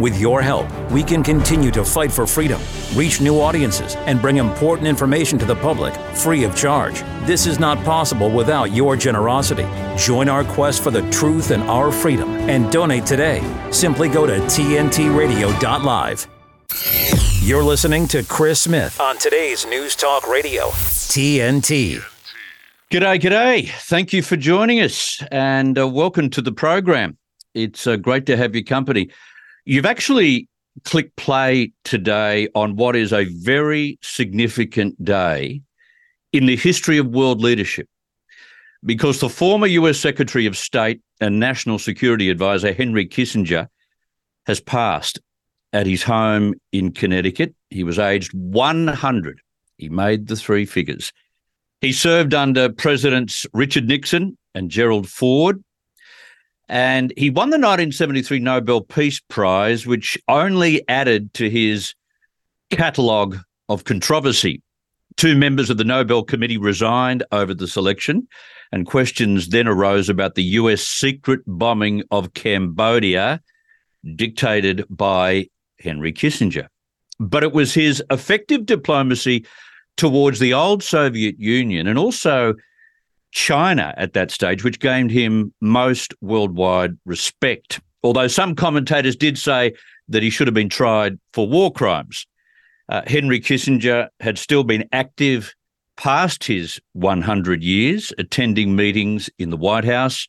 With your help, we can continue to fight for freedom, reach new audiences, and bring important information to the public free of charge. This is not possible without your generosity. Join our quest for the truth and our freedom and donate today. Simply go to tntradio.live. You're listening to Chris Smith on today's News Talk Radio, TNT. G'day, g'day. Thank you for joining us and uh, welcome to the program. It's uh, great to have your company. You've actually clicked play today on what is a very significant day in the history of world leadership because the former US Secretary of State and National Security Advisor Henry Kissinger has passed at his home in Connecticut. He was aged 100. He made the three figures. He served under Presidents Richard Nixon and Gerald Ford. And he won the 1973 Nobel Peace Prize, which only added to his catalogue of controversy. Two members of the Nobel Committee resigned over the selection, and questions then arose about the US secret bombing of Cambodia, dictated by Henry Kissinger. But it was his effective diplomacy towards the old Soviet Union and also China at that stage, which gained him most worldwide respect. Although some commentators did say that he should have been tried for war crimes. Uh, Henry Kissinger had still been active past his 100 years, attending meetings in the White House,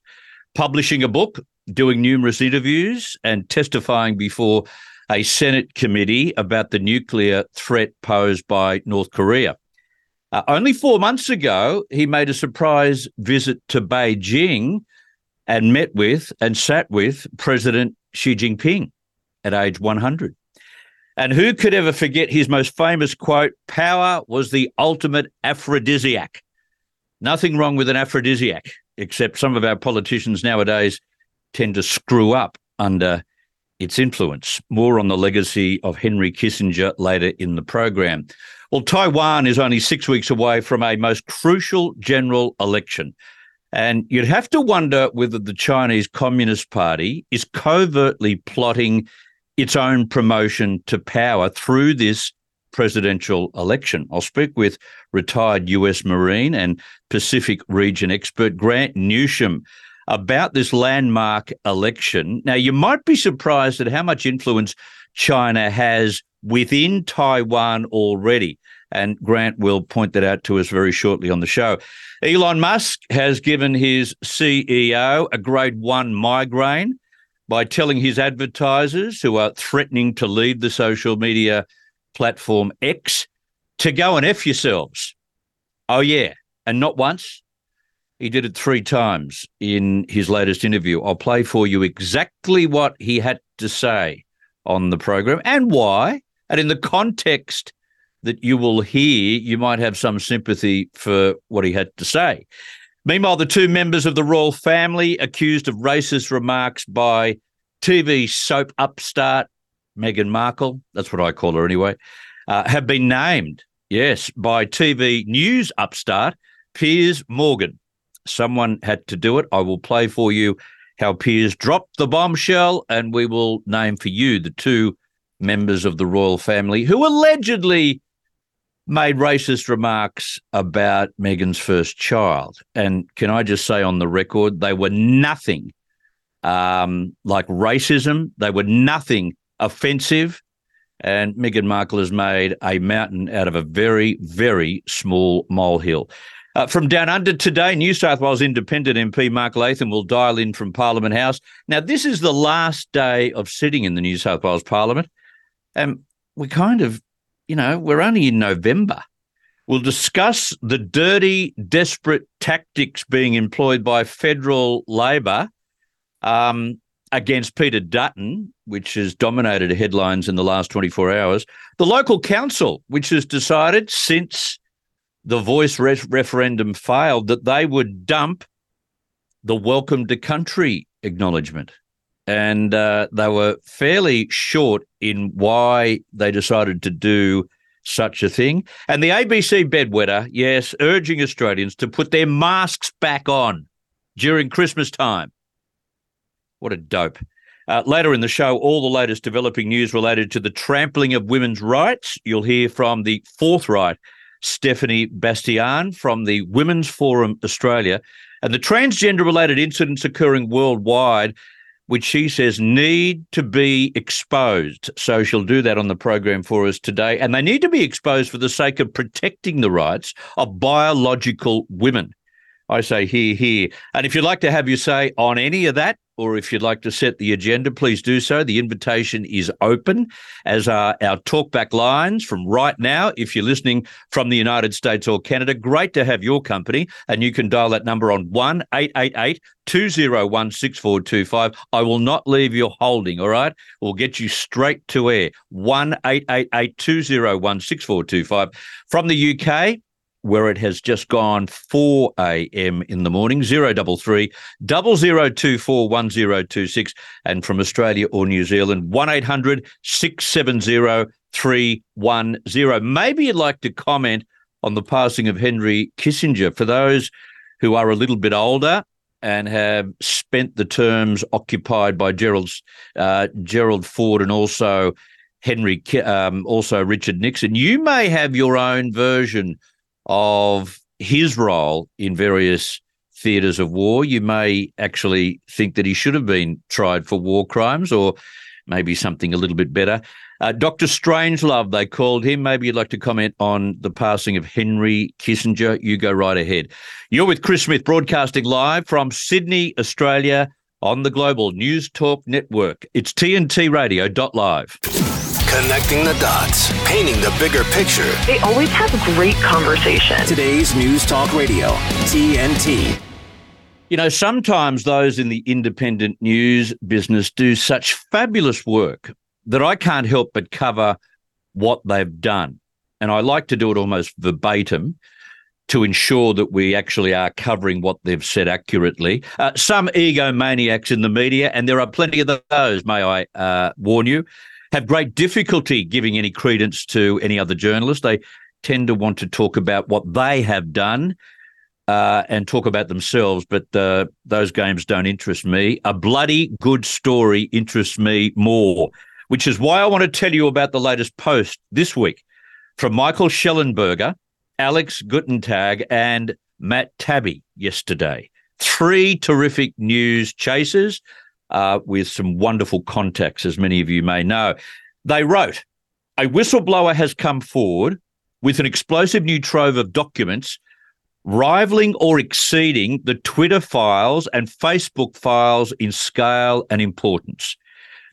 publishing a book, doing numerous interviews, and testifying before a Senate committee about the nuclear threat posed by North Korea. Uh, only four months ago, he made a surprise visit to Beijing and met with and sat with President Xi Jinping at age 100. And who could ever forget his most famous quote power was the ultimate aphrodisiac. Nothing wrong with an aphrodisiac, except some of our politicians nowadays tend to screw up under its influence. More on the legacy of Henry Kissinger later in the program. Well, Taiwan is only six weeks away from a most crucial general election. And you'd have to wonder whether the Chinese Communist Party is covertly plotting its own promotion to power through this presidential election. I'll speak with retired US Marine and Pacific region expert Grant Newsham about this landmark election. Now, you might be surprised at how much influence China has within Taiwan already. And Grant will point that out to us very shortly on the show. Elon Musk has given his CEO a grade one migraine by telling his advertisers who are threatening to leave the social media platform X to go and F yourselves. Oh, yeah. And not once, he did it three times in his latest interview. I'll play for you exactly what he had to say on the program and why. And in the context that you will hear, you might have some sympathy for what he had to say. Meanwhile, the two members of the royal family accused of racist remarks by TV soap upstart Meghan Markle, that's what I call her anyway, uh, have been named, yes, by TV news upstart Piers Morgan someone had to do it. I will play for you how Piers dropped the bombshell, and we will name for you the two members of the royal family who allegedly made racist remarks about Meghan's first child. And can I just say on the record, they were nothing um, like racism, they were nothing offensive. And Meghan Markle has made a mountain out of a very, very small molehill. Uh, from down under today, New South Wales Independent MP Mark Latham will dial in from Parliament House. Now, this is the last day of sitting in the New South Wales Parliament. And we kind of, you know, we're only in November. We'll discuss the dirty, desperate tactics being employed by federal Labor um, against Peter Dutton, which has dominated headlines in the last 24 hours. The local council, which has decided since the voice re- referendum failed, that they would dump the welcome to country acknowledgement. And uh, they were fairly short in why they decided to do such a thing. And the ABC bedwetter, yes, urging Australians to put their masks back on during Christmas time. What a dope. Uh, later in the show, all the latest developing news related to the trampling of women's rights. You'll hear from the fourth right, Stephanie Bastian from the Women's Forum Australia, and the transgender related incidents occurring worldwide, which she says need to be exposed. So she'll do that on the program for us today. And they need to be exposed for the sake of protecting the rights of biological women. I say here, here. And if you'd like to have your say on any of that, or if you'd like to set the agenda, please do so. The invitation is open, as are our talkback lines from right now. If you're listening from the United States or Canada, great to have your company. And you can dial that number on 1 888 201 6425. I will not leave you holding, all right? We'll get you straight to air. 1 888 201 6425. From the UK, where it has just gone 4 a.m. in the morning, 033 0024 1026. And from Australia or New Zealand, 1 800 670 310. Maybe you'd like to comment on the passing of Henry Kissinger. For those who are a little bit older, and have spent the terms occupied by Gerald uh, Gerald Ford and also Henry, um, also Richard Nixon. You may have your own version of his role in various theatres of war. You may actually think that he should have been tried for war crimes or maybe something a little bit better. Uh, Dr. Strangelove, they called him. Maybe you'd like to comment on the passing of Henry Kissinger. You go right ahead. You're with Chris Smith, broadcasting live from Sydney, Australia, on the Global News Talk Network. It's TNT Radio Live. Connecting the dots, painting the bigger picture. They always have great conversation. Today's News Talk Radio, TNT. You know, sometimes those in the independent news business do such fabulous work that I can't help but cover what they've done. And I like to do it almost verbatim to ensure that we actually are covering what they've said accurately. Uh, some egomaniacs in the media, and there are plenty of those, may I uh, warn you, have great difficulty giving any credence to any other journalist. They tend to want to talk about what they have done uh, and talk about themselves, but uh, those games don't interest me. A bloody good story interests me more, which is why I want to tell you about the latest post this week from Michael Shellenberger, Alex Gutentag, and Matt Taibbi yesterday. Three terrific news chasers uh, with some wonderful contacts, as many of you may know. They wrote, a whistleblower has come forward with an explosive new trove of documents rivaling or exceeding the Twitter files and Facebook files in scale and importance.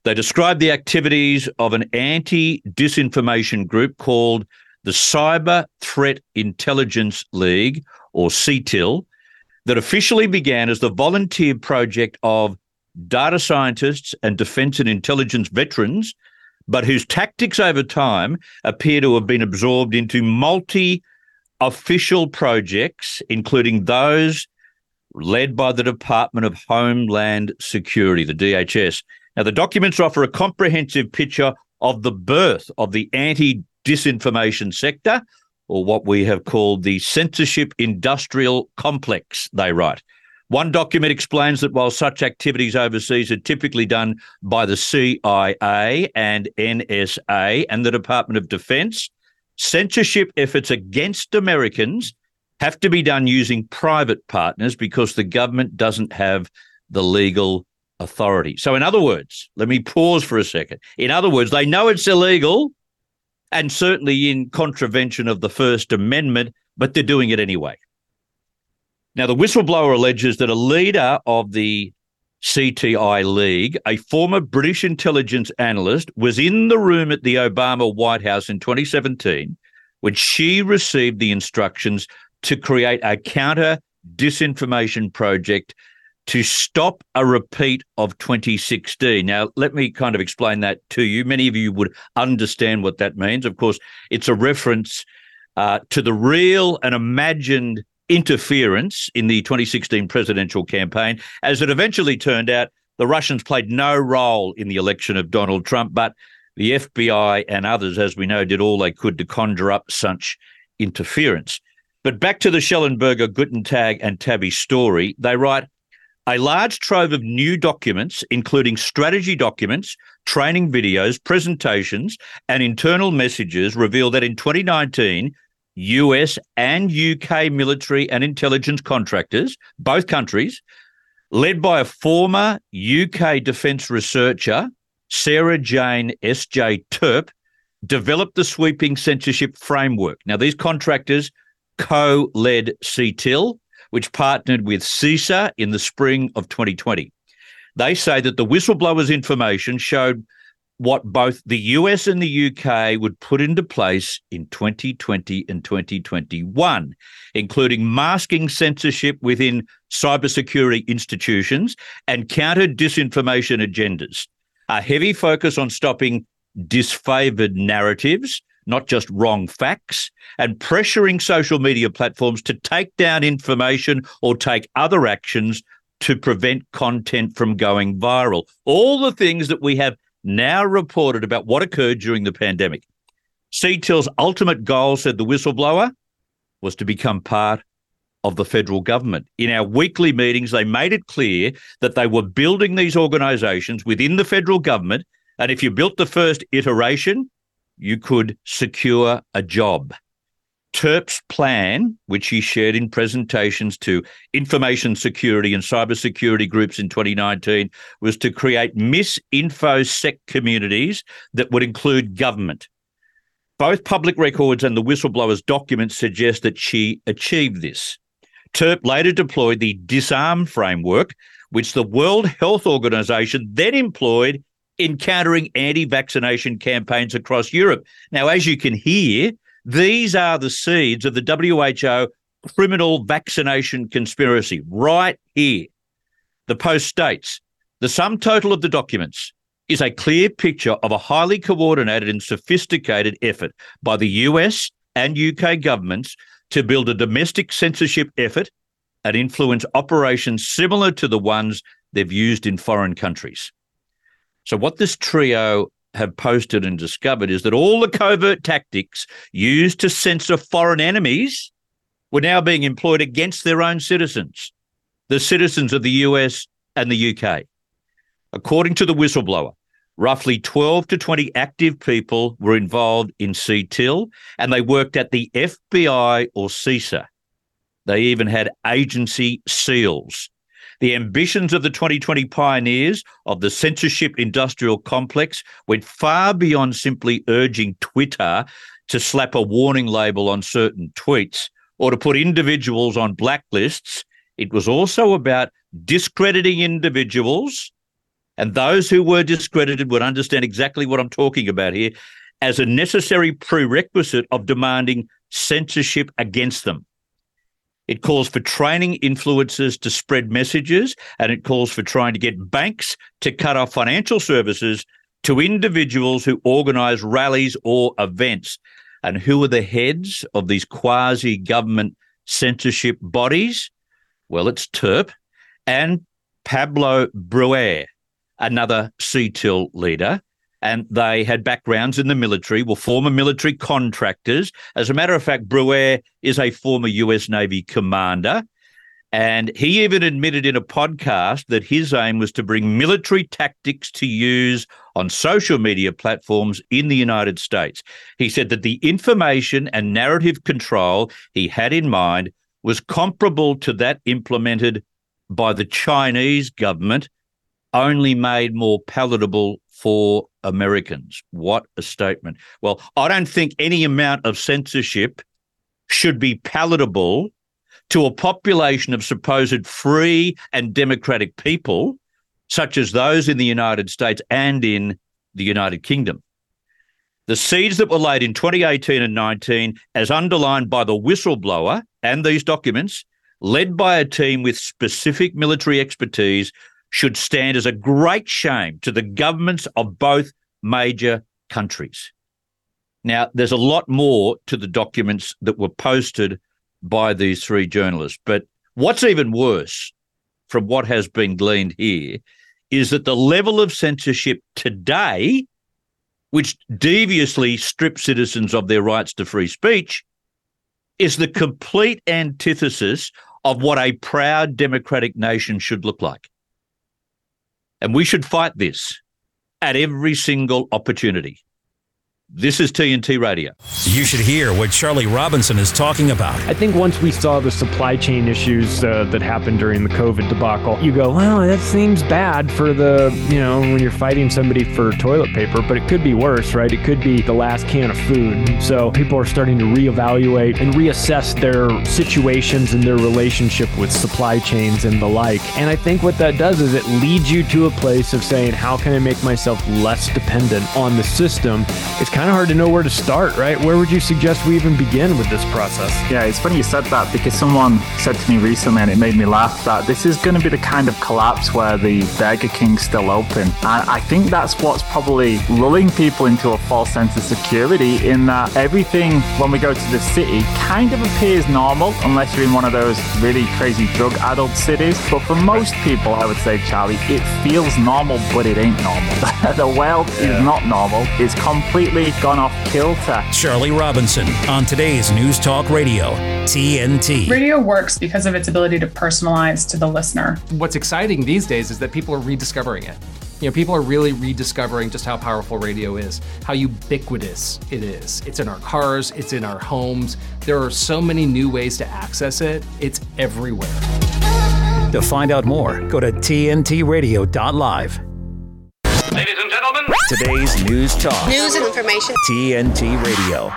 They describe the activities of an anti disinformation group called the Cyber Threat Intelligence League, or CTIL, that officially began as the volunteer project of data scientists, and defence and intelligence veterans, but whose tactics over time appear to have been absorbed into multi official projects, including those led by the Department of Homeland Security, the DHS. Now, the documents offer a comprehensive picture of the birth of the anti disinformation sector, or what we have called the censorship industrial complex, they write. One document explains that while such activities overseas are typically done by the CIA and NSA and the Department of Defense, censorship efforts against Americans have to be done using private partners because the government doesn't have the legal authority. So, in other words, let me pause for a second. In other words, they know it's illegal and certainly in contravention of the First Amendment, but they're doing it anyway. Now, the whistleblower alleges that a leader of the CTI League, a former British intelligence analyst, was in the room at the Obama White House in 2017 when she received the instructions to create a counter disinformation project to stop a repeat of 2016. Now, let me kind of explain that to you. Many of you would understand what that means. Of course, it's a reference uh, to the real and imagined interference in the 2016 presidential campaign. As it eventually turned out, the Russians played no role in the election of Donald Trump, but the FBI and others, as we know, did all they could to conjure up such interference. But back to the Shellenberger, Gutentag, and Taibbi story, they write A large trove of new documents, including strategy documents, training videos, presentations, and internal messages, reveal that in 2019, US and UK military and intelligence contractors, both countries, led by a former UK defence researcher, Sara-Jayne S.J. Terp, developed the sweeping censorship framework. Now, these contractors co led CTIL, which partnered with CISA in the spring of 2020. They say that the whistleblowers' information showed what both the US and the UK would put into place in 2020 and 2021, including masking censorship within cybersecurity institutions and counter disinformation agendas. A heavy focus on stopping disfavored narratives not just wrong facts, and pressuring social media platforms to take down information or take other actions to prevent content from going viral. All the things that we have now reported about what occurred during the pandemic. CTIL's ultimate goal, said the whistleblower, was to become part of the federal government. In our weekly meetings, they made it clear that they were building these organisations within the federal government. And if you built the first iteration, you could secure a job. Terp's plan, which he shared in presentations to information security and cybersecurity groups in 2019, was to create misinfosec communities that would include government. Both public records and the whistleblower's documents suggest that she achieved this. Terp later deployed the disarm framework, which the World Health Organization then employed in countering anti vaccination campaigns across Europe. Now, as you can hear, these are the seeds of the WHO criminal vaccination conspiracy right here. The Post states the sum total of the documents is a clear picture of a highly coordinated and sophisticated effort by the US and UK governments to build a domestic censorship effort and influence operations similar to the ones they've used in foreign countries. So, what this trio have posted and discovered is that all the covert tactics used to censor foreign enemies were now being employed against their own citizens, the citizens of the US and the UK. According to the whistleblower, roughly 12 to 20 active people were involved in CTIL and they worked at the FBI or CISA. They even had agency seals the ambitions of the 2020 pioneers of the censorship industrial complex went far beyond simply urging Twitter to slap a warning label on certain tweets or to put individuals on blacklists. It was also about discrediting individuals, and those who were discredited would understand exactly what I'm talking about here as a necessary prerequisite of demanding censorship against them. It calls for training influencers to spread messages, and it calls for trying to get banks to cut off financial services to individuals who organise rallies or events. And who are the heads of these quasi government censorship bodies? Well, it's Terp and Pablo Breuer, another CTIL leader and they had backgrounds in the military, were former military contractors. As a matter of fact, Breuer is a former US Navy commander. And he even admitted in a podcast that his aim was to bring military tactics to use on social media platforms in the United States. He said that the information and narrative control he had in mind was comparable to that implemented by the Chinese government, only made more palatable for Americans. What a statement. Well, I don't think any amount of censorship should be palatable to a population of supposed free and democratic people, such as those in the United States and in the United Kingdom. The seeds that were laid in 2018 and 19, as underlined by the whistleblower and these documents, led by a team with specific military expertise, should stand as a great shame to the governments of both major countries. Now, there's a lot more to the documents that were posted by these three journalists. But what's even worse from what has been gleaned here is that the level of censorship today, which deviously strips citizens of their rights to free speech, is the complete antithesis of what a proud democratic nation should look like. And we should fight this at every single opportunity. This is TNT Radio. You should hear what Charlie Robinson is talking about. I think once we saw the supply chain issues uh, that happened during the COVID debacle, you go, well, that seems bad for the, you know, when you're fighting somebody for toilet paper, but it could be worse, right? It could be the last can of food. So people are starting to reevaluate and reassess their situations and their relationship with supply chains and the like. And I think what that does is it leads you to a place of saying, how can I make myself less dependent on the system? It's kind kind of hard to know where to start, right? Where would you suggest we even begin with this process? Yeah, it's funny you said that because someone said to me recently, and it made me laugh, that this is going to be the kind of collapse where the Burger King's still open. And I think that's what's probably lulling people into a false sense of security in that everything, when we go to the city, kind of appears normal unless you're in one of those really crazy drug addled cities. But for most people, I would say, Charlie, it feels normal, but it ain't normal. the world yeah. is not normal. It's completely gone off kilter. Charlie Robinson on today's News Talk Radio, TNT. Radio works because of its ability to personalize to the listener. What's exciting these days is that people are rediscovering it. You know, people are really rediscovering just how powerful radio is, how ubiquitous it is. It's in our cars, it's in our homes. There are so many new ways to access it. It's everywhere. To find out more, go to tntradio.live. Ladies and gentlemen, today's news talk. News and information. TNT Radio.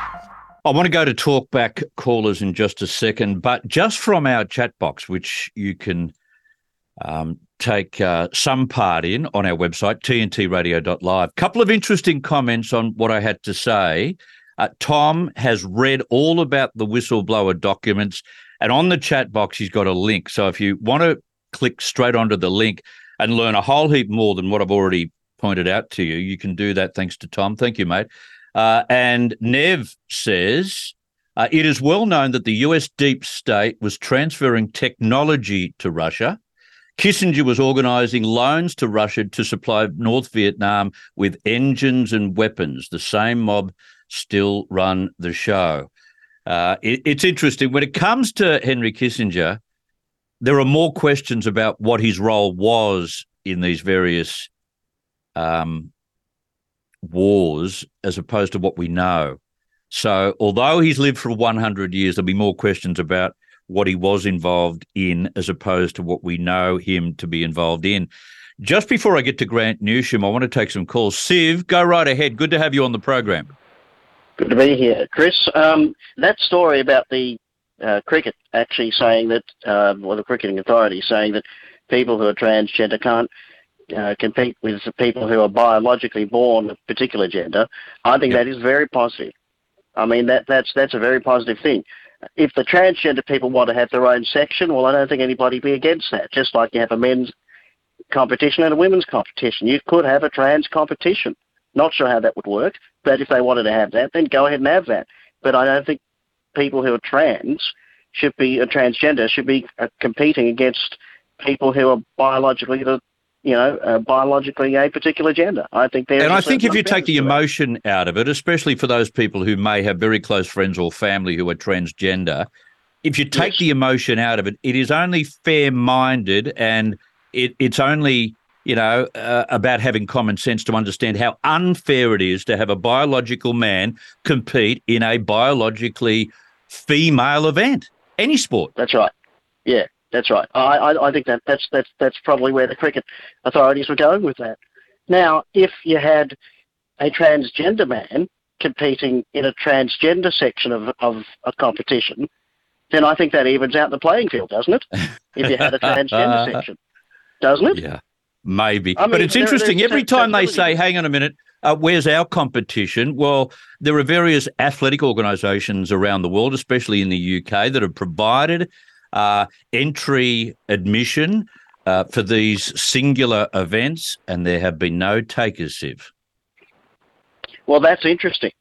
I want to go to talkback callers in just a second, but just from our chat box, which you can um, take uh, some part in on our website, tntradio.live. Couple of interesting comments on what I had to say. Uh, Tom has read all about the whistleblower documents, and on the chat box, he's got a link. So if you want to click straight onto the link and learn a whole heap more than what I've already pointed out to you. You can do that thanks to Tom. Thank you, mate. Uh, and Nev says uh, it is well known that the US deep state was transferring technology to Russia. Kissinger was organizing loans to Russia to supply North Vietnam with engines and weapons. The same mob still run the show. Uh, it, it's interesting. When it comes to Henry Kissinger, there are more questions about what his role was in these various um, wars as opposed to what we know. So, although he's lived for 100 years, there'll be more questions about what he was involved in as opposed to what we know him to be involved in. Just before I get to Grant Newsham, I want to take some calls. Siv, go right ahead. Good to have you on the program. Good to be here, Chris. Um, that story about the uh, cricket actually saying that, uh, well, the cricketing authority saying that people who are transgender can't uh, compete with people who are biologically born a particular gender, I think that is very positive. I mean, that, that's, that's a very positive thing. If the transgender people want to have their own section, well, I don't think anybody would be against that. Just like you have a men's competition and a women's competition. You could have a trans competition. Not sure how that would work, but if they wanted to have that, then go ahead and have that. But I don't think people who are trans should be, a transgender, should be uh, competing against people who are biologically the you know, uh, biologically a particular gender. I think there's. And I think if you take the emotion out of it, especially for those people who may have very close friends or family who are transgender, if you take yes. the emotion out of it, it is only fair-minded and it, it's only you know uh, about having common sense to understand how unfair it is to have a biological man compete in a biologically female event, any sport. That's right. Yeah, that's right. I, I, I think that that's that's that's probably where the cricket authorities were going with that. Now, if you had a transgender man competing in a transgender section of of a competition, then I think that evens out the playing field, doesn't it? If you had a transgender section, doesn't it? Yeah, maybe. I mean, but it's there, interesting. Every time they say, "Hang on a minute," Uh, where's our competition? Well, there are various athletic organisations around the world, especially in the UK, that have provided uh, entry admission uh, for these singular events, and there have been no takers, Siv. Well, that's interesting.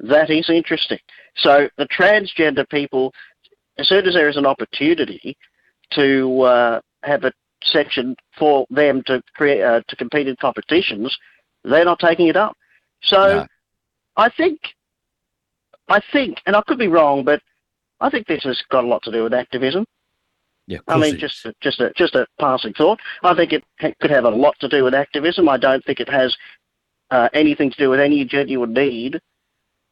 That is interesting. So the transgender people, as soon as there is an opportunity to uh, have a section for them to create uh, to compete in competitions, they're not taking it up. So no. I think, I think, and I could be wrong, but I think this has got a lot to do with activism. Yeah, I mean, just a, just a just a passing thought. I think it could have a lot to do with activism. I don't think it has uh, anything to do with any genuine need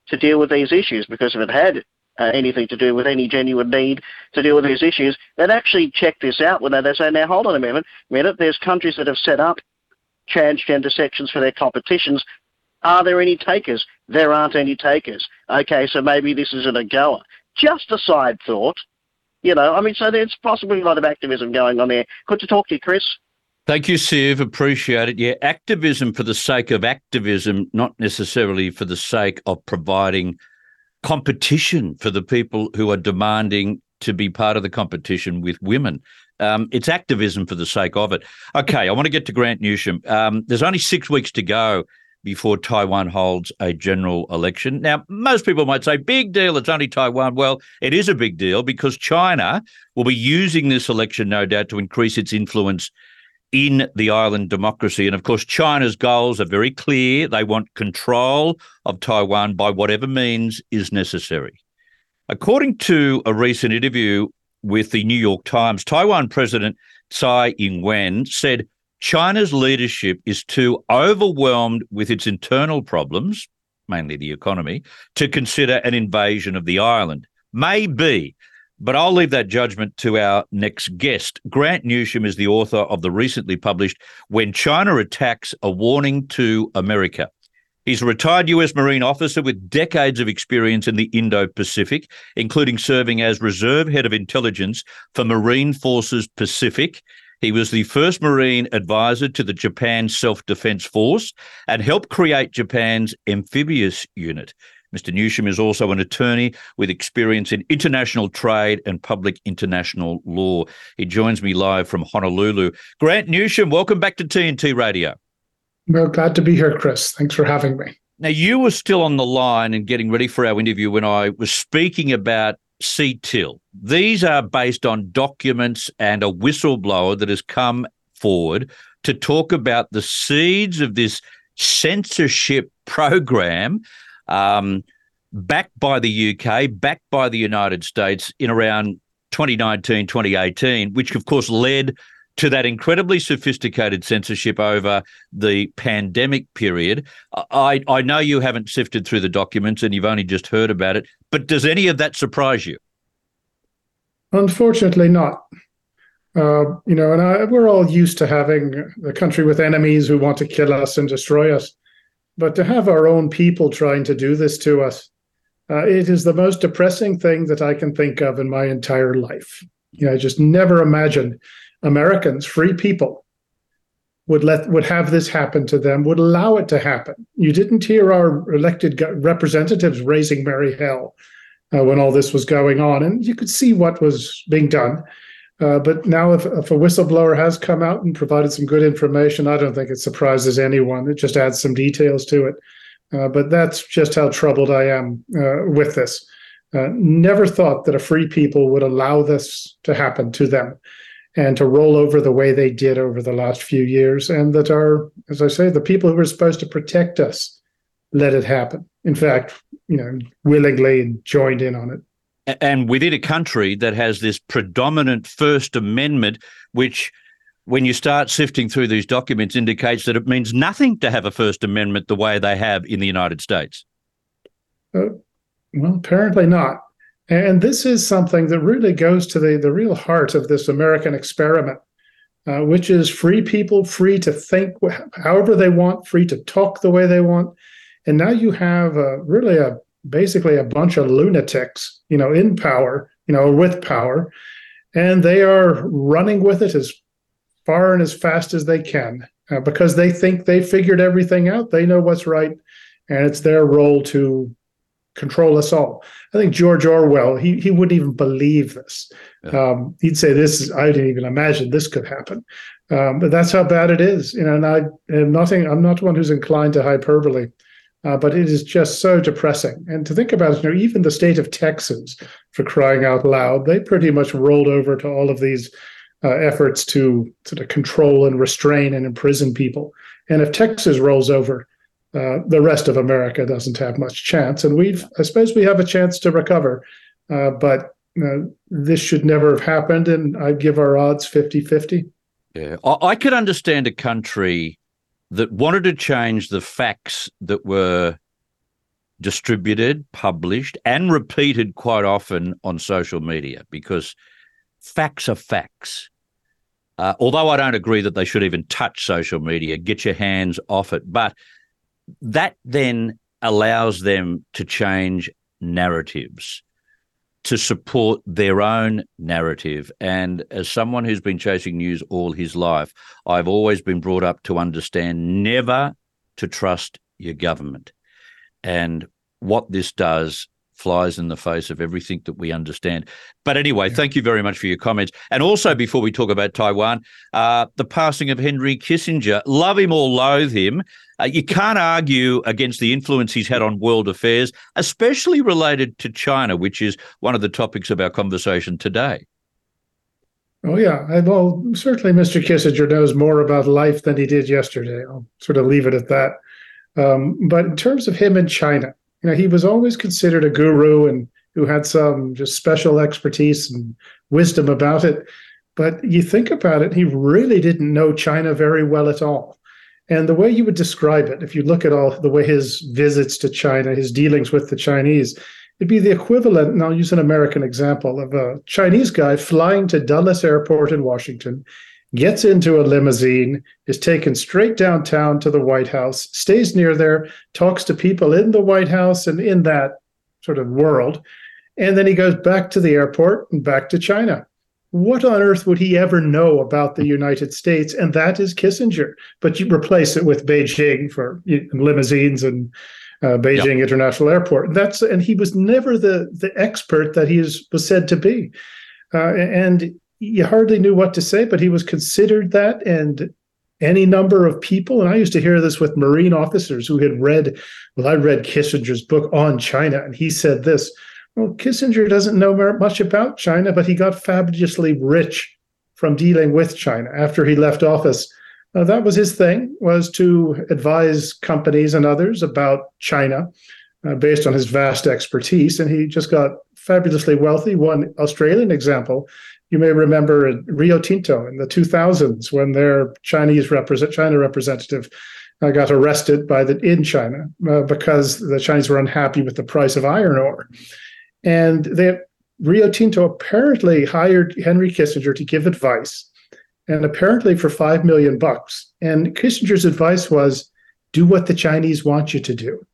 to deal with these issues. Because if it had uh, anything to do with any genuine need to deal with these issues, they'd actually check this out when they say, "Now, hold on a minute, minute. There's countries that have set up transgender sections for their competitions. Are there any takers? There aren't any takers. Okay, so maybe this isn't a goer. Just a side thought." You know, I mean, so there's possibly a lot of activism going on there. Good to talk to you, Chris. Thank you, Siv. Appreciate it. Yeah, activism for the sake of activism, not necessarily for the sake of providing competition for the people who are demanding to be part of the competition with women. Um, it's activism for the sake of it. Okay, I want to get to Grant Newsham. Um, there's only six weeks to go before Taiwan holds a general election. Now, most people might say, big deal, it's only Taiwan. Well, it is a big deal because China will be using this election, no doubt, to increase its influence in the island democracy. And of course, China's goals are very clear. They want control of Taiwan by whatever means is necessary. According to a recent interview with the New York Times, Taiwan President Tsai Ing-wen said China's leadership is too overwhelmed with its internal problems, mainly the economy, to consider an invasion of the island. Maybe, but I'll leave that judgment to our next guest. Grant Newsham is the author of the recently published When China Attacks A Warning to America. He's a retired US Marine officer with decades of experience in the Indo Pacific, including serving as Reserve Head of Intelligence for Marine Forces Pacific he was the first Marine advisor to the Japan Self Defense Force and helped create Japan's amphibious unit. Mr. Newsham is also an attorney with experience in international trade and public international law. He joins me live from Honolulu. Grant Newsham, welcome back to TNT Radio. Well, glad to be here, Chris. Thanks for having me. Now, you were still on the line and getting ready for our interview when I was speaking about CTIL. These are based on documents and a whistleblower that has come forward to talk about the seeds of this censorship program um, backed by the UK, backed by the United States in around 2019, 2018, which of course led to that incredibly sophisticated censorship over the pandemic period. I, I know you haven't sifted through the documents and you've only just heard about it, but does any of that surprise you? Unfortunately, not. Uh, you know, and I, we're all used to having a country with enemies who want to kill us and destroy us. But to have our own people trying to do this to us, uh, it is the most depressing thing that I can think of in my entire life. You know, I just never imagined Americans, free people, would let would have this happen to them, would allow it to happen. You didn't hear our elected representatives raising merry hell uh, when all this was going on, and you could see what was being done. Uh, but now, if, if, a whistleblower has come out and provided some good information, I don't think it surprises anyone. It just adds some details to it. Uh, but that's just how troubled I am uh, with this. Uh, never thought that a free people would allow this to happen to them and to roll over the way they did over the last few years, and that are, as I say, the people who were supposed to protect us let it happen. In fact, you know, willingly joined in on it. And within a country that has this predominant First Amendment, which when you start sifting through these documents indicates that it means nothing to have a First Amendment the way they have in the United States. Uh, well, apparently not. And this is something that really goes to the, the real heart of this American experiment, uh, which is free people free to think however they want, free to talk the way they want. And now you have uh, really a basically a bunch of lunatics, you know, in power, you know, with power, and they are running with it as far and as fast as they can uh, because they think they figured everything out. They know what's right, and it's their role to control us all. I think George Orwell, he he wouldn't even believe this. Yeah. Um, he'd say, "This is I didn't even imagine this could happen." Um, but that's how bad it is, you know. And I am nothing. I'm not one who's inclined to hyperbole, uh, but it is just so depressing. And to think about it, you know, even the state of Texas, for crying out loud, they pretty much rolled over to all of these uh, efforts to sort of control and restrain and imprison people. And if Texas rolls over, uh, the rest of America doesn't have much chance. And we've, I suppose, we have a chance to recover, uh, but uh, this should never have happened, and I'd give our odds 50 50. Yeah, I, I could understand a country that wanted to change the facts that were distributed, published, and repeated quite often on social media because facts are facts. Uh, although I don't agree that they should even touch social media, get your hands off it. But that then allows them to change narratives to support their own narrative. And as someone who's been chasing news all his life, I've always been brought up to understand never to trust your government. And what this does flies in the face of everything that we understand. But anyway, yeah. thank you very much for your comments. And also, before we talk about Taiwan, uh, the passing of Henry Kissinger, love him or loathe him, uh, you can't argue against the influence he's had on world affairs, especially related to China, which is one of the topics of our conversation today. Oh, yeah. I, well, certainly Mr. Kissinger knows more about life than he did yesterday. I'll sort of leave it at that. Um, but in terms of him and China, you know, he was always considered a guru and who had some just special expertise and wisdom about it. But you think about it, he really didn't know China very well at all. And the way you would describe it, if you look at all the way his visits to China, his dealings with the Chinese, it'd be the equivalent, and I'll use an American example, of a Chinese guy flying to Dulles Airport in Washington, gets into a limousine, is taken straight downtown to the White House, stays near there, talks to people in the White House and in that sort of world. And then he goes back to the airport and back to China what on earth would he ever know about the United States? And that is Kissinger. But you replace it with Beijing for limousines and uh, Beijing yep. International Airport. That's and he was never the the expert that he is, was said to be, uh, and you hardly knew what to say. But he was considered that, and any number of people. And I used to hear this with Marine officers who had read. Well, I read Kissinger's book on China, and he said this well, Kissinger doesn't know much about China, but he got fabulously rich from dealing with China after he left office. That was his thing, was to advise companies and others about China uh, based on his vast expertise. And he just got fabulously wealthy. One Australian example, you may remember Rio Tinto in the 2000s when their Chinese represent, China representative uh, got arrested by the in China uh, because the Chinese were unhappy with the price of iron ore. And they, Rio Tinto apparently hired Henry Kissinger to give advice, and apparently for five million bucks. And Kissinger's advice was, "Do what the Chinese want you to do."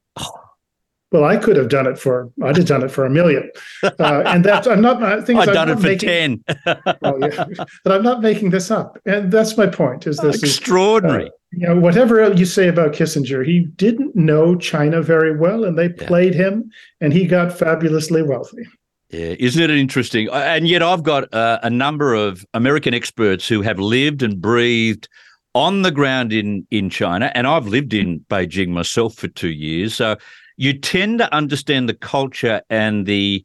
Well, I could have done it for I'd have done it for a million, uh, and that's I'm not. I think I've done it for making, ten. well, yeah, but I'm not making this up, and that's my point. Is this extraordinary? Is, uh, you know, whatever you say about Kissinger, he didn't know China very well, and they played yeah. him, and he got fabulously wealthy. Yeah, isn't it interesting? And yet, I've got uh, a number of American experts who have lived and breathed on the ground in in China, and I've lived in Beijing myself for two years. So you tend to understand the culture and the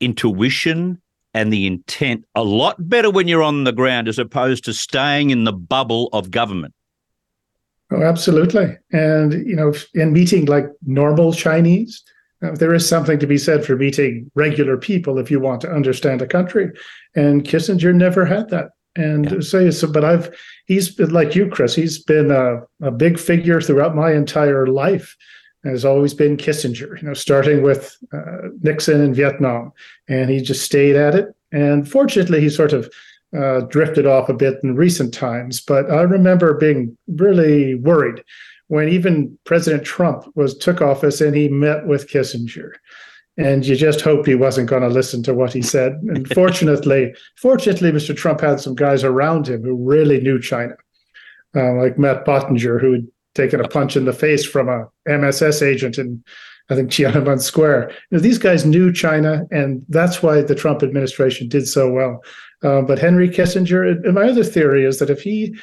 intuition and the intent a lot better when you're on the ground as opposed to staying in the bubble of government. Oh, absolutely. And, you know, in meeting like normal Chinese, uh, there is something to be said for meeting regular people if you want to understand a country. And Kissinger never had that. And yeah. say so, but I've he's been like you, Chris. He's been a, a big figure throughout my entire life has always been Kissinger, you know, starting with uh, Nixon in Vietnam. And he just stayed at it. And fortunately, he sort of uh, drifted off a bit in recent times. But I remember being really worried when even President Trump was took office and he met with Kissinger. And you just hoped he wasn't going to listen to what he said. And fortunately, fortunately, Mr. Trump had some guys around him who really knew China, uh, like Matt Pottinger, who had taken a punch in the face from a MSS agent in I think Tiananmen Square. You know, these guys knew China, and that's why the Trump administration did so well. Uh, but Henry Kissinger, and my other theory is that if he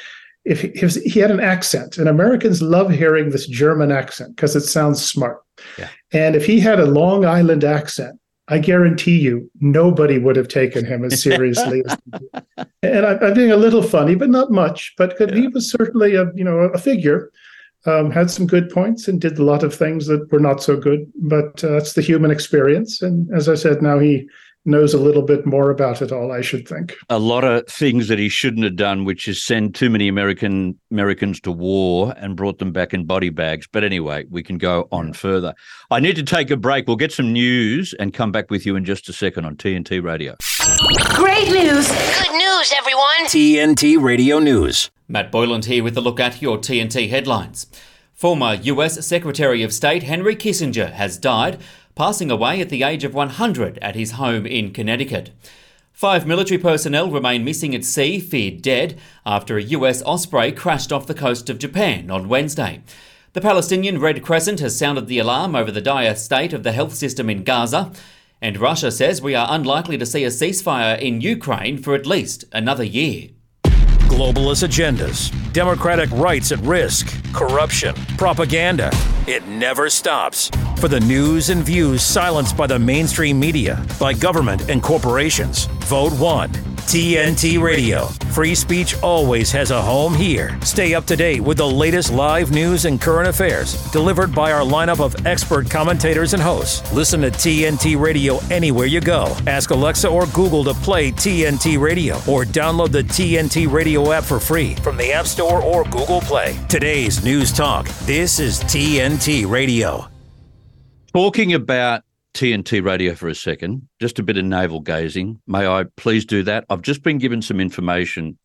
if he, if he had an accent, and Americans love hearing this German accent because it sounds smart. Yeah. And if he had a Long Island accent, I guarantee you nobody would have taken him as seriously as And I, am being a little funny, but not much. But yeah. he was certainly a you know a figure um, had some good points and did a lot of things that were not so good. But uh, that's the human experience. And as I said, now he knows a little bit more about it all, I should think. A lot of things that he shouldn't have done, which is send too many American Americans to war and brought them back in body bags. But anyway, we can go on further. I need to take a break. We'll get some news and come back with you in just a second on TNT Radio. Great news! Good news, everyone! TNT Radio News. Matt Boyland here with a look at your TNT headlines. Former US Secretary of State Henry Kissinger has died passing away at the age of 100 at his home in Connecticut. Five military personnel remain missing at sea, feared dead, after a US Osprey crashed off the coast of Japan on Wednesday. The Palestinian Red Crescent has sounded the alarm over the dire state of the health system in Gaza, and Russia says we are unlikely to see a ceasefire in Ukraine for at least another year globalist agendas, democratic rights at risk, corruption, propaganda. It never stops. For the news and views silenced by the mainstream media, by government and corporations, vote one. TNT Radio. Free speech always has a home here. Stay up to date with the latest live news and current affairs delivered by our lineup of expert commentators and hosts. Listen to TNT Radio anywhere you go. Ask Alexa or Google to play TNT Radio or download the TNT Radio app for free from the App Store or Google Play. Today's News Talk. This is TNT Radio. Talking about TNT radio for a second, just a bit of navel gazing. May I please do that? I've just been given some information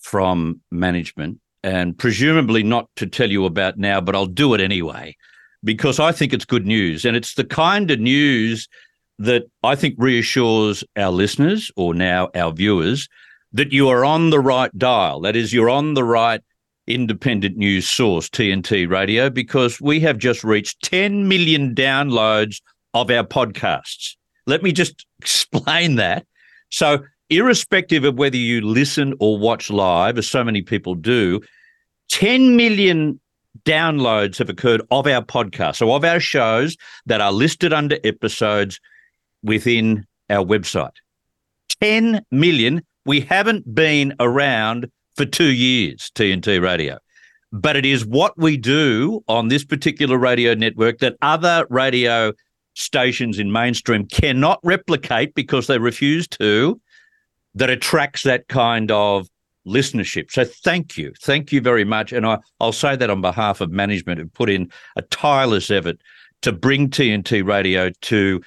from management and presumably not to tell you about now, but I'll do it anyway because I think it's good news. And it's the kind of news that I think reassures our listeners or now our viewers that you are on the right dial. That is, you're on the right independent news source, TNT Radio, because we have just reached 10 million downloads of our podcasts. Let me just explain that. So, irrespective of whether you listen or watch live, as so many people do, 10 million downloads have occurred of our podcast, so of our shows that are listed under episodes within our website. 10 million. We haven't been around for two years, TNT Radio. But it is what we do on this particular radio network that other radio stations in mainstream cannot replicate because they refuse to, that attracts that kind of listenership. So thank you. Thank you very much. And I, I'll say that on behalf of management who put in a tireless effort to bring TNT radio to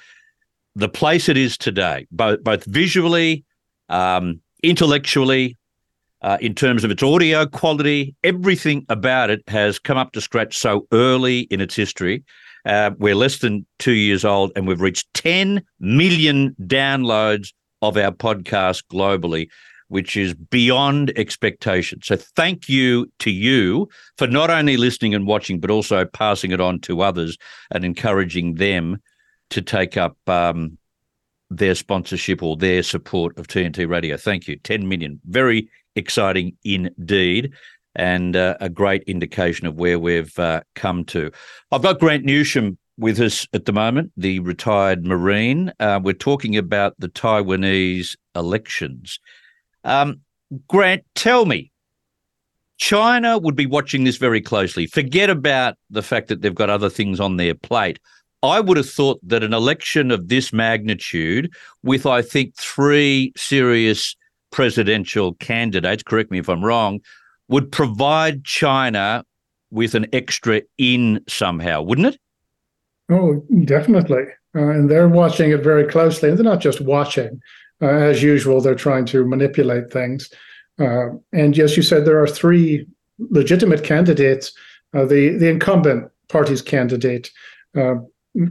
the place it is today, both both visually, um, intellectually, uh, in terms of its audio quality, everything about it has come up to scratch so early in its history. Uh, we're less than two years old, and we've reached 10 million downloads of our podcast globally, which is beyond expectation. So, thank you to you for not only listening and watching, but also passing it on to others and encouraging them to take up um, their sponsorship or their support of TNT Radio. Thank you. 10 million. Very exciting indeed and uh, a great indication of where we've uh, come to. I've got Grant Newsham with us at the moment, the retired Marine. Uh, we're talking about the Taiwanese elections. Um, Grant, tell me, China would be watching this very closely. Forget about the fact that they've got other things on their plate. I would have thought that an election of this magnitude, with I think three serious presidential candidates, correct me if I'm wrong, would provide China with an extra in somehow, wouldn't it? Oh, definitely. Uh, and they're watching it very closely. And they're not just watching. Uh, as usual, they're trying to manipulate things. Uh, and yes, you said there are three legitimate candidates. Uh, the the incumbent party's candidate, uh,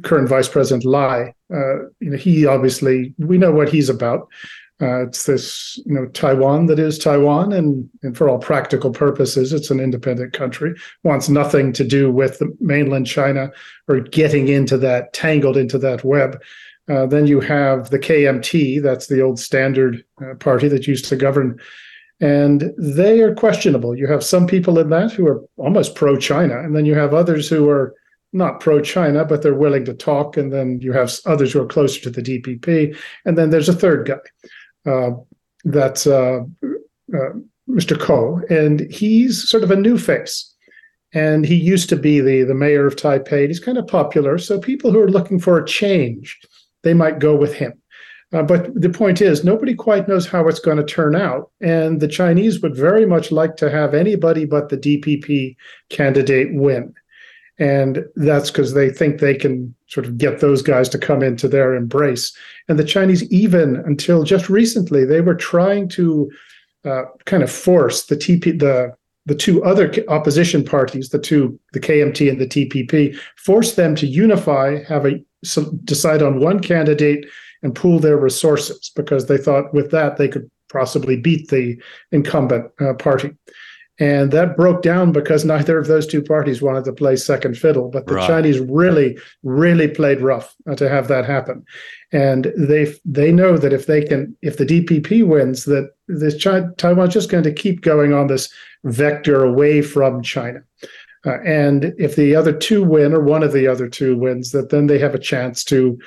current Vice President Lai, uh, you know, he obviously we know what he's about. Uh, it's this, you know, Taiwan that is Taiwan, and, and for all practical purposes, it's an independent country. Wants nothing to do with mainland China or getting into that, tangled into that web. Uh, then you have the KMT, that's the old standard uh, party that used to govern, and they are questionable. You have some people in that who are almost pro-China, and then you have others who are not pro-China, but they're willing to talk. And then you have others who are closer to the DPP, and then there's a third guy that's Mr. Ko, and he's sort of a new face. And he used to be the the mayor of Taipei. He's kind of popular, so people who are looking for a change, they might go with him. Uh, but the point is, nobody quite knows how it's going to turn out. And the Chinese would very much like to have anybody but the DPP candidate win. And that's because they think they can sort of get those guys to come into their embrace. And the Chinese, even until just recently, they were trying to uh, kind of force the TP, the the two other opposition parties, the two, the KMT and the TPP, force them to unify, have a decide on one candidate and pool their resources because they thought with that they could possibly beat the incumbent uh, party. And that broke down because neither of those two parties wanted to play second fiddle. But the right. Chinese really, really played rough uh, to have that happen. And they they know that if they can, if the DPP wins, that this China, Taiwan's just going to keep going on this vector away from China. Uh, and if the other two win, or one of the other two wins, that then they have a chance to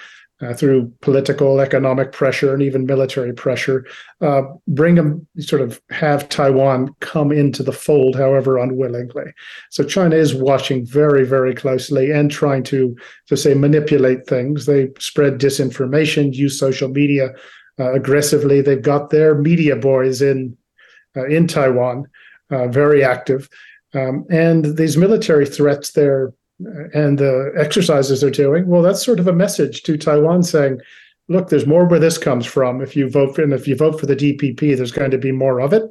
uh, through political, economic pressure, and even military pressure, uh, bring them sort of have Taiwan come into the fold, however unwillingly. So China is watching very, very closely and trying to, to say, manipulate things. They spread disinformation, use social media uh, aggressively. They've got their media boys in uh, in Taiwan, uh, very active. Um, and these military threats they're and the exercises they're doing, well, that's sort of a message to Taiwan saying, look, there's more where this comes from. If you vote for, and if you vote for the DPP, there's going to be more of it.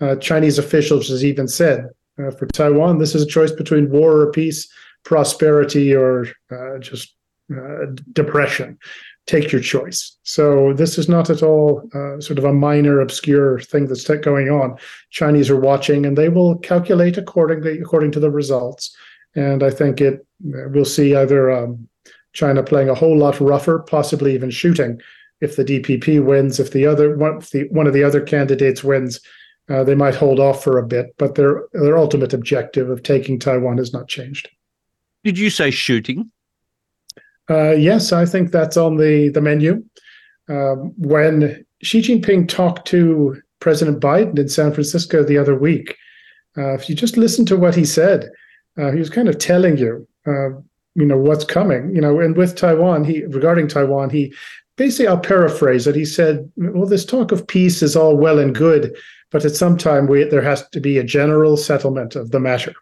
Uh, Chinese officials has even said uh, for Taiwan, this is a choice between war or peace, prosperity or uh, just uh, depression. Take your choice. So this is not at all uh, sort of a minor, obscure thing that's going on. Chinese are watching, and they will calculate accordingly according to the results. And I think it we'll see either um, China playing a whole lot rougher, possibly even shooting, if the DPP wins. If the other one, if the, one of the other candidates wins, uh, they might hold off for a bit. But their their ultimate objective of taking Taiwan has not changed. Did you say shooting? Uh, yes, I think that's on the the menu. Um, when Xi Jinping talked to President Biden in San Francisco the other week, uh, if you just listen to what he said, uh, he was kind of telling you, uh, you know, what's coming. You know, and with Taiwan, he regarding Taiwan, he basically, I'll paraphrase it. He said, "Well, this talk of peace is all well and good, but at some time we, there has to be a general settlement of the matter."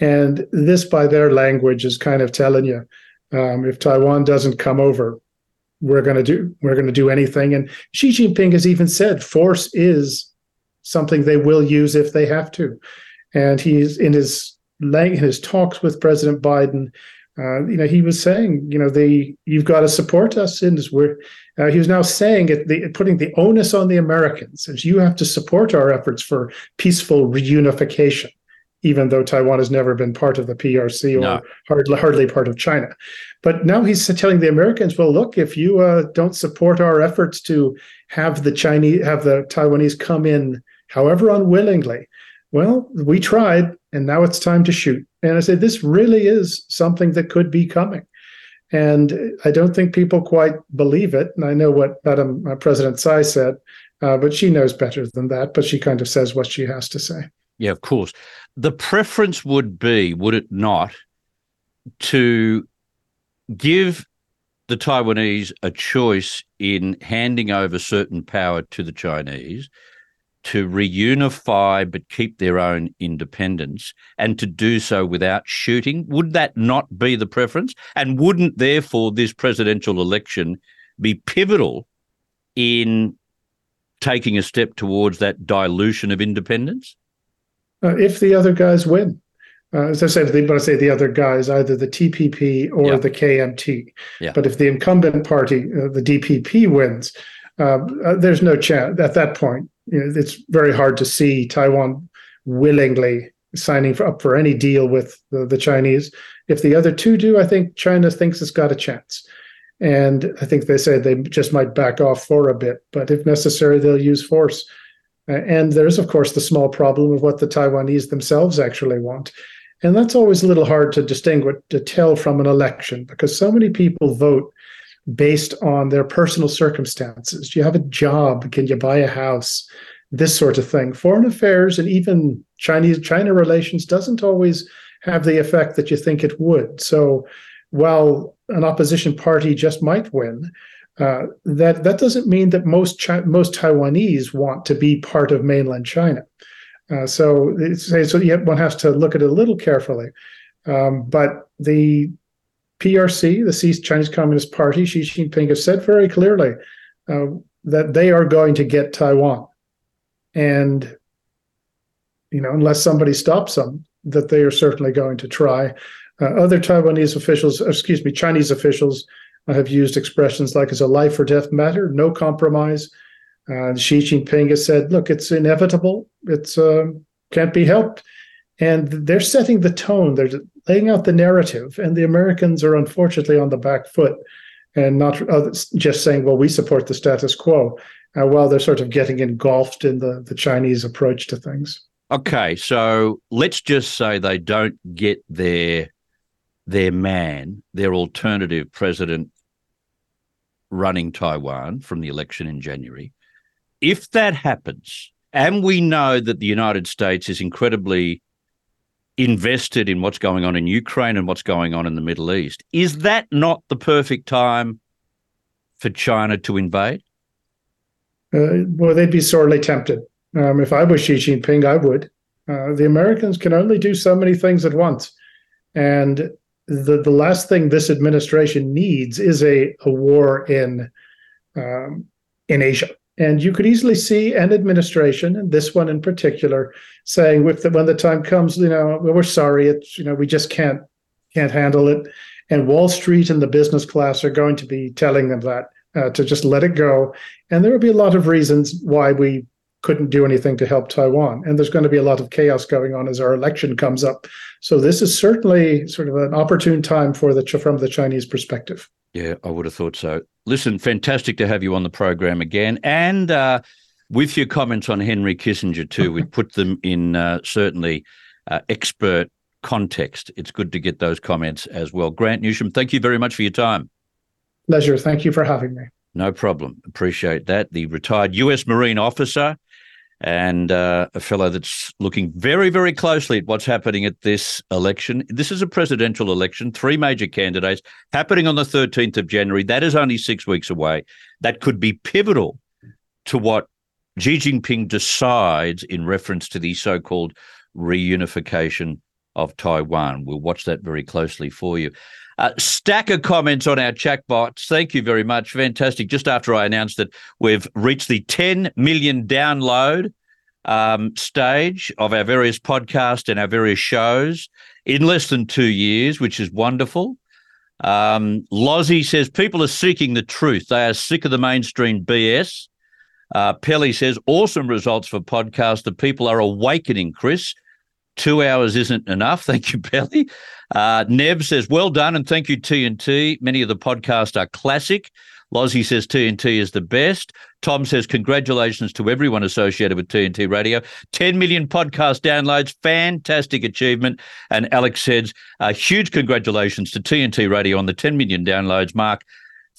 And this, by their language, is kind of telling you, um, if Taiwan doesn't come over, we're going to do we're going to do anything. And Xi Jinping has even said, force is something they will use if they have to. And he's in his in his talks with President Biden, uh, you know, he was saying, you know, the you've got to support us in this. We're, uh, he was now saying it, the, putting the onus on the Americans, as you have to support our efforts for peaceful reunification, even though Taiwan has never been part of the PRC or no. hardly, hardly part of China. But now he's telling the Americans, well, look, if you uh, don't support our efforts to have the Chinese, have the Taiwanese come in, however unwillingly, well, we tried, and now it's time to shoot. And I said, this really is something that could be coming. And I don't think people quite believe it. And I know what Madam uh, President Tsai said, uh, but she knows better than that. But she kind of says what she has to say. Yeah, of course. The preference would be, would it not, to give the Taiwanese a choice in handing over certain power to the Chinese to reunify but keep their own independence and to do so without shooting? Would that not be the preference? And wouldn't, therefore, this presidential election be pivotal in taking a step towards that dilution of independence? Uh, if the other guys win. Uh, as I said, when I say the other guys, either the TPP or the KMT. Yeah. But if the incumbent party, uh, the DPP, wins, uh, uh, there's no chance at that point you know, it's very hard to see Taiwan willingly signing for, up for any deal with the, the, Chinese. If the other two do, I think China thinks it's got a chance. And I think they say they just might back off for a bit, but if necessary, they'll use force. and there's, of course, the small problem of what the Taiwanese themselves actually want. And that's always a little hard to distinguish, to tell from an election, because so many people vote based on their personal circumstances. Do you have a job? Can you buy a house? This sort of thing. Foreign affairs and even Chinese China relations doesn't always have the effect that you think it would. So while an opposition party just might win, Uh, that that doesn't mean that most Chi- most Taiwanese want to be part of mainland China. Uh, so so one has to look at it a little carefully. Um, but the PRC, the Chinese Communist Party, Xi Jinping has said very clearly uh, that they are going to get Taiwan, and you know unless somebody stops them, that they are certainly going to try. Uh, other Taiwanese officials, excuse me, Chinese officials have used expressions like "it's a life or death matter," no compromise. Uh, Xi Jinping has said, "Look, it's inevitable. It's uh, can't be helped," and they're setting the tone. They're laying out the narrative, and the Americans are unfortunately on the back foot and not uh, just saying, "Well, we support the status quo," uh, while they're sort of getting engulfed in the the Chinese approach to things. Okay, so let's just say they don't get their their man, their alternative president running Taiwan from the election in January. If that happens, and we know that the United States is incredibly invested in what's going on in Ukraine and what's going on in the Middle East, is that not the perfect time for China to invade? Uh, well, they'd be sorely tempted. Um, if I was Xi Jinping, I would. Uh, the Americans can only do so many things at once. And the the last thing this administration needs is a a war in um, in Asia. And you could easily see an administration, and this one in particular, saying, "With the, when the time comes, you know, we're sorry, it's you know, we just can't can't handle it." And Wall Street and the business class are going to be telling them that uh, to just let it go. And there will be a lot of reasons why we couldn't do anything to help Taiwan. And there's going to be a lot of chaos going on as our election comes up. So this is certainly sort of an opportune time for the from the Chinese perspective. Yeah, I would have thought so. Listen, fantastic to have you on the program again, and uh, with your comments on Henry Kissinger too. we put them in uh, certainly uh, expert context. It's good to get those comments as well. Grant Newsham, thank you very much for your time. Pleasure. Thank you for having me. No problem. Appreciate that. The retired U.S. Marine officer and uh, a fellow that's looking very, very closely at what's happening at this election. This is a presidential election, three major candidates happening on the 13th of January. That is only six weeks away. That could be pivotal to what Xi Jinping decides in reference to the so called reunification of Taiwan. We'll watch that very closely for you. Stack of comments on our chat box. Thank you very much. Fantastic. Just after I announced that we've reached the 10 million download um, stage of our various podcasts and our various shows in less than two years, which is wonderful. Um, Lozzie says people are seeking the truth. They are sick of the mainstream BS. Uh, Pelly says awesome results for podcasts. The people are awakening, Chris. Two hours isn't enough. Thank you, Belly. Uh, says, well done and thank you, TNT. Many of the podcasts are classic. Lozzie says TNT is the best. Tom says, congratulations to everyone associated with TNT Radio. 10 million podcast downloads, fantastic achievement. And Alex says, uh, huge congratulations to TNT Radio on the 10 million downloads mark.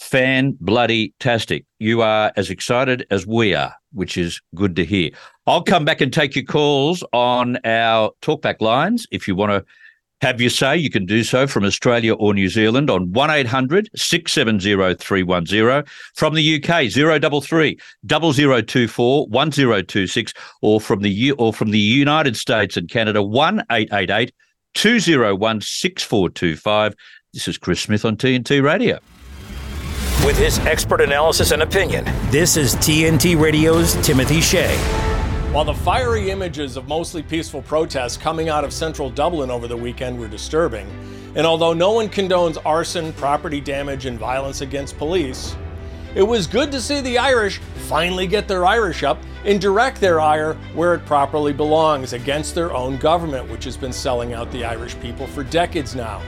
Fan bloody tastic. You are as excited as we are, which is good to hear. I'll come back and take your calls on our talkback lines if you want to have your say, you can do so from Australia or New Zealand on 1800 670 310. From the UK, 033 0024 1026, or from the U- or from the United States and Canada, 1 888 201 6425. This is Chris Smith on TNT Radio. With his expert analysis and opinion, this is TNT Radio's Timothy Shea. While the fiery images of mostly peaceful protests coming out of central Dublin over the weekend were disturbing, and although no one condones arson, property damage, and violence against police, it was good to see the Irish finally get their Irish up and direct their ire where it properly belongs against their own government, which has been selling out the Irish people for decades now.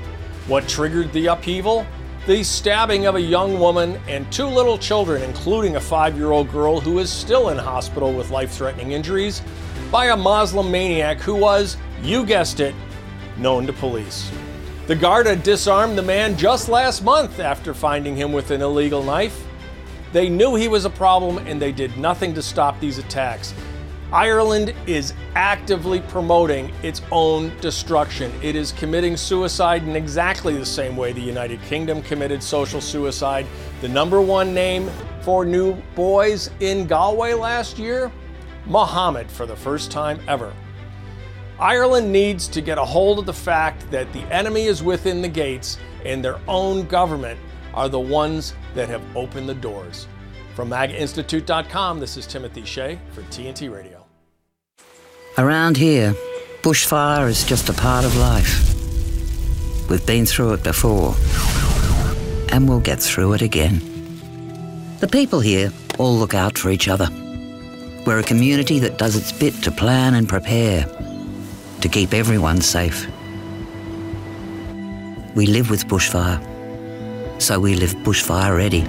What triggered the upheaval? The stabbing of a young woman and two little children, including a five year old girl who is still in hospital with life threatening injuries, by a Muslim maniac who was, you guessed it, known to police. The Garda disarmed the man just last month after finding him with an illegal knife. They knew he was a problem and they did nothing to stop these attacks. Ireland is actively promoting its own destruction. It is committing suicide in exactly the same way the United Kingdom committed social suicide. The number one name for new boys in Galway last year? Muhammad for the first time ever. Ireland needs to get a hold of the fact that the enemy is within the gates and their own government are the ones that have opened the doors. From MAGAInstitute.com, this is Timothy Shea for TNT Radio. Around here, bushfire is just a part of life. We've been through it before, and we'll get through it again. The people here all look out for each other. We're a community that does its bit to plan and prepare, to keep everyone safe. We live with bushfire, so we live bushfire ready.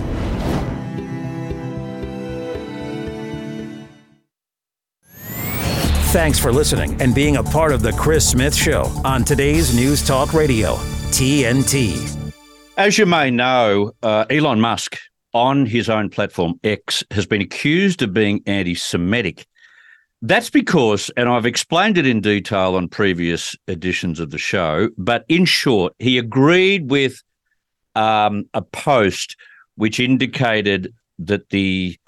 Thanks for listening and being a part of the Chris Smith Show on today's News Talk Radio, TNT. As you may know, uh, Elon Musk on his own platform X has been accused of being anti Semitic. That's because, and I've explained it in detail on previous editions of the show, but in short, he agreed with um, a post which indicated that the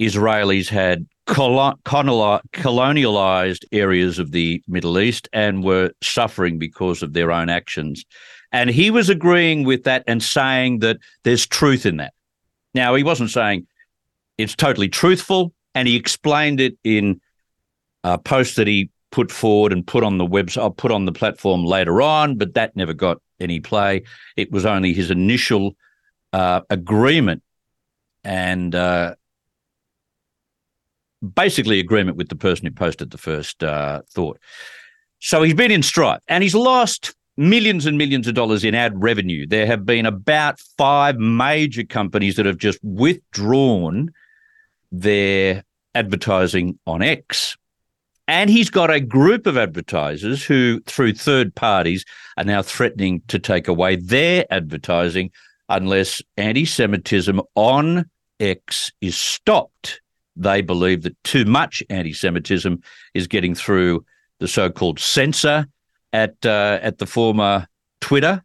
Israelis had colonialized areas of the Middle East and were suffering because of their own actions. And he was agreeing with that and saying that there's truth in that. Now, he wasn't saying it's totally truthful, and he explained it in a post that he put forward and put on the website, I'll put on the platform later on, but that never got any play. It was only his initial uh, agreement. And uh, basically agreement with the person who posted the first uh, thought. So he's been in strife and he's lost millions and millions of dollars in ad revenue. There have been about five major companies that have just withdrawn their advertising on X. And he's got a group of advertisers who, through third parties, are now threatening to take away their advertising unless anti Semitism on X is stopped they believe that too much anti-Semitism is getting through the so-called censor at uh, at the former Twitter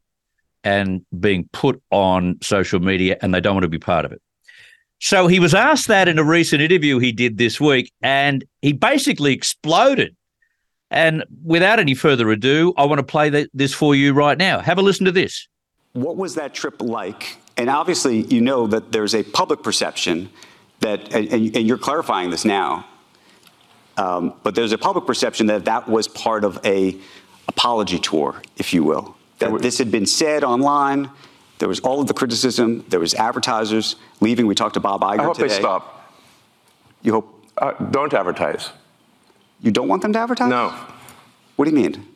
and being put on social media, and they don't want to be part of it. So he was asked that in a recent interview he did this week, and he basically exploded. And without any further ado, I want to play this for you right now. Have a listen to this. What was that trip like? And obviously, you know that there's a public perception that, and, and you're clarifying this now, um, but there's a public perception that that was part of a apology tour, if you will. That this had been said online. There was all of the criticism. There was advertisers leaving. We talked to Bob Iger I hope today. they stop. You hope? Uh, don't advertise. You don't want them to advertise? No. What do you mean?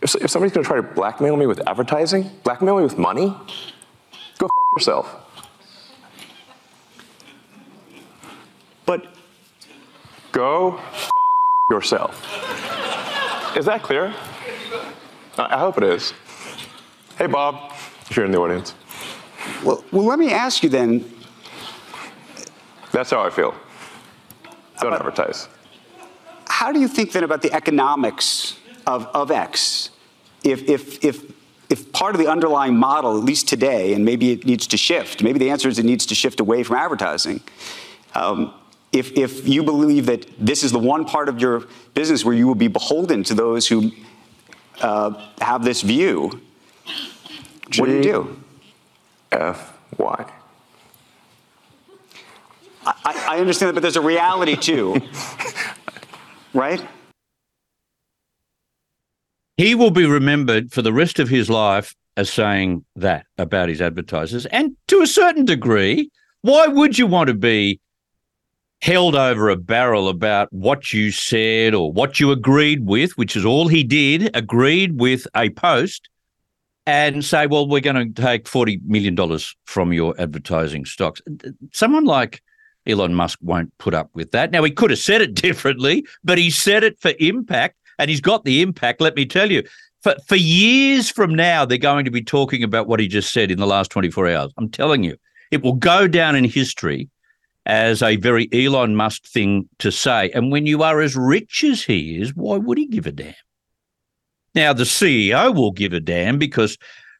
If, if somebody's going to try to blackmail me with advertising, blackmail me with money, go f- yourself. But go f- yourself. Is that clear? I hope it is. Hey, Bob, if you're in the audience. Well, well, let me ask you then. That's how I feel. Don't advertise. How do you think then about the economics of, of X? If, if, if, if part of the underlying model, at least today, and maybe it needs to shift, maybe the answer is it needs to shift away from advertising. Um, if, if you believe that this is the one part of your business where you will be beholden to those who uh, have this view, what do you do? F Y. I, I understand that, but there's a reality too, right? He will be remembered for the rest of his life as saying that about his advertisers. And to a certain degree, why would you want to be held over a barrel about what you said or what you agreed with, which is all he did, agreed with a post and say, well, we're going to take $40 million from your advertising stocks. Someone like Elon Musk won't put up with that. Now, he could have said it differently, but he said it for impact and he's got the impact, let me tell you. For, for years from now, they're going to be talking about what he just said in the last 24 hours. I'm telling you, it will go down in history as a very Elon Musk thing to say. And when you are as rich as he is, why would he give a damn? Now, the CEO will give a damn because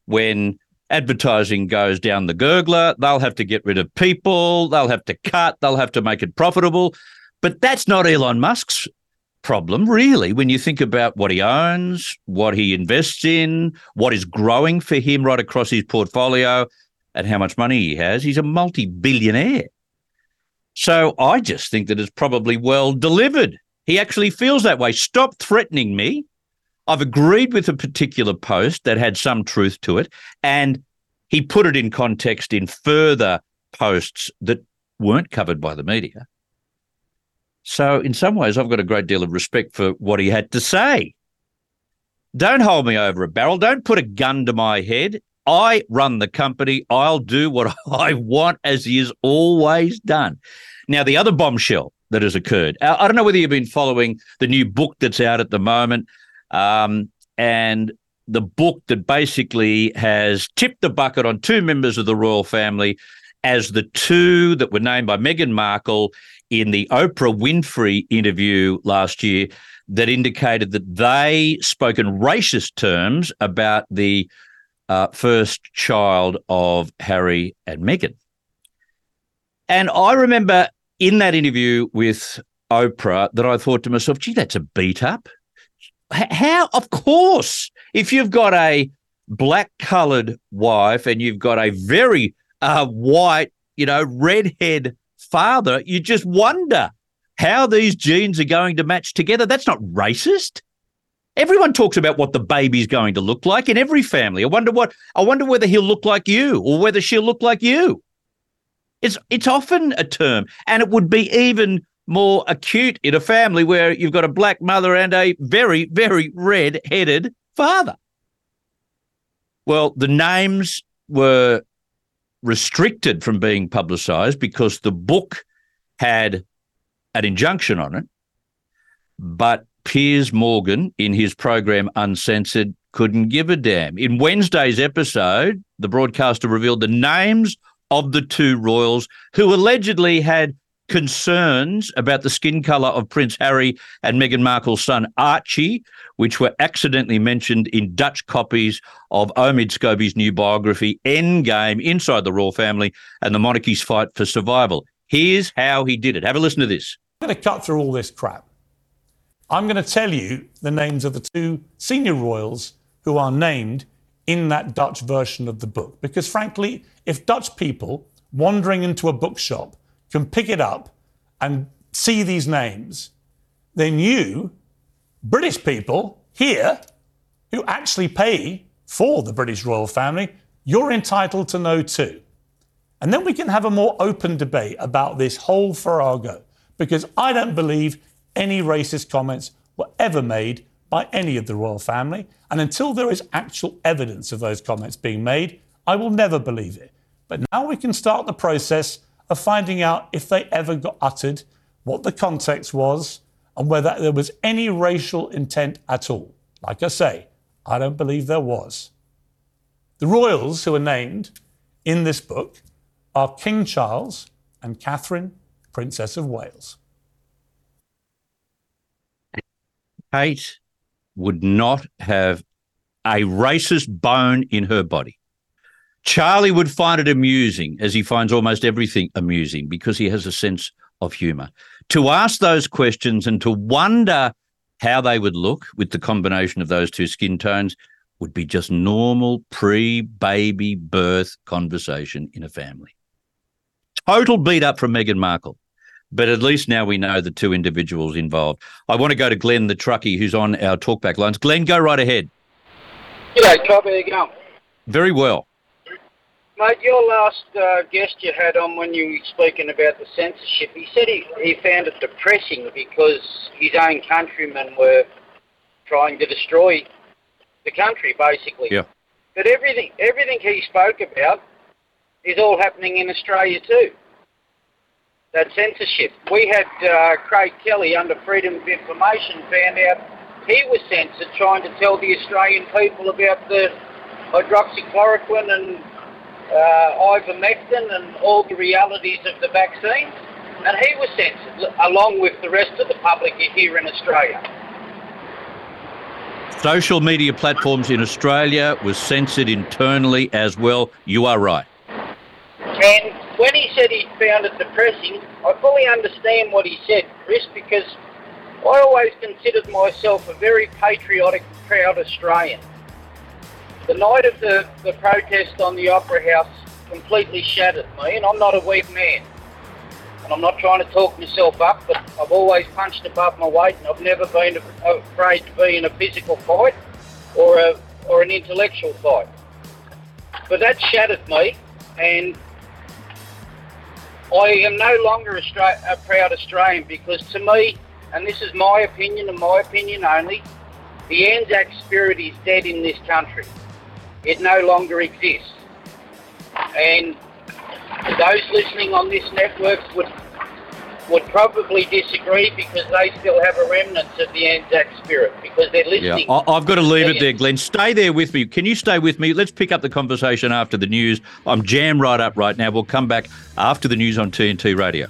when advertising goes down the gurgler, they'll have to get rid of people, they'll have to cut, they'll have to make it profitable. But that's not Elon Musk's problem, really, when you think about what he owns, what he invests in, what is growing for him right across his portfolio, and how much money he has. He's a multi billionaire. So I just think that it's probably well delivered. He actually feels that way. Stop threatening me. I've agreed with a particular post that had some truth to it, and he put it in context in further posts that weren't covered by the media. So, in some ways, I've got a great deal of respect for what he had to say. Don't hold me over a barrel. Don't put a gun to my head. I run the company. I'll do what I want, as he has always done. Now, the other bombshell that has occurred, I don't know whether you've been following the new book that's out at the moment, um, and the book that basically has tipped the bucket on two members of the royal family as the two that were named by Meghan Markle in the Oprah Winfrey interview last year that indicated that they spoke in racist terms about the uh, first child of Harry and Meghan. And I remember in that interview with Oprah that I thought to myself, gee, that's a beat up. How? Of course. If you've got a black colored wife and you've got a very uh, white, you know, redhead father, you just wonder how these genes are going to match together. That's not racist. Everyone talks about what the baby's going to look like in every family. I wonder what I wonder whether he'll look like you or whether she'll look like you. It's it's often a term, and it would be even more acute in a family where you've got a black mother and a very, very red-headed father. Well, the names were restricted from being publicized because the book had an injunction on it, but Piers Morgan, in his program Uncensored, couldn't give a damn. In Wednesday's episode, the broadcaster revealed the names of the two royals who allegedly had concerns about the skin colour of Prince Harry and Meghan Markle's son Archie, which were accidentally mentioned in Dutch copies of Omid Scobie's new biography, Endgame, Inside the Royal Family and the Monarchy's Fight for Survival. Here's how he did it. Have a listen to this. I'm going to cut through all this crap. I'm going to tell you the names of the two senior royals who are named in that Dutch version of the book. Because frankly, if Dutch people wandering into a bookshop can pick it up and see these names, then you, British people here, who actually pay for the British royal family, you're entitled to know too. And then we can have a more open debate about this whole farrago, because I don't believe any racist comments were ever made by any of the royal family. And until there is actual evidence of those comments being made, I will never believe it. But now we can start the process of finding out if they ever got uttered, what the context was, and whether there was any racial intent at all. Like I say, I don't believe there was. The royals who are named in this book are King Charles and Catherine, Princess of Wales. Kate would not have a racist bone in her body. Charlie would find it amusing, as he finds almost everything amusing, because he has a sense of humour. To ask those questions and to wonder how they would look with the combination of those two skin tones would be just normal pre baby birth conversation in a family. Total beat up from Meghan Markle. But at least now we know the two individuals involved. I want to go to Glenn, the truckie, who's on our talkback lines. Glenn, go right ahead. G'day, Cobb. How you going? Very well. Mate, your last uh, guest you had on when you were speaking about the censorship, he said he, he found it depressing because his own countrymen were trying to destroy the country, basically. Yeah. But everything, everything he spoke about is all happening in Australia too. That censorship. We had uh, Craig Kelly under Freedom of Information found out he was censored trying to tell the Australian people about the hydroxychloroquine and uh, ivermectin and all the realities of the vaccine. And he was censored, along with the rest of the public here in Australia. Social media platforms in Australia was censored internally as well. You are right. And when he said he found it depressing, I fully understand what he said, Chris, because I always considered myself a very patriotic, proud Australian. The night of the, the protest on the Opera House completely shattered me, and I'm not a weak man. And I'm not trying to talk myself up, but I've always punched above my weight, and I've never been afraid to be in a physical fight or a or an intellectual fight. But that shattered me, and I am no longer a, a proud Australian because to me, and this is my opinion and my opinion only, the Anzac spirit is dead in this country. It no longer exists. And those listening on this network would would probably disagree because they still have a remnant of the Anzac spirit because they're listening. Yeah, I've got to leave it there, Glenn. Stay there with me. Can you stay with me? Let's pick up the conversation after the news. I'm jammed right up right now. We'll come back after the news on TNT Radio.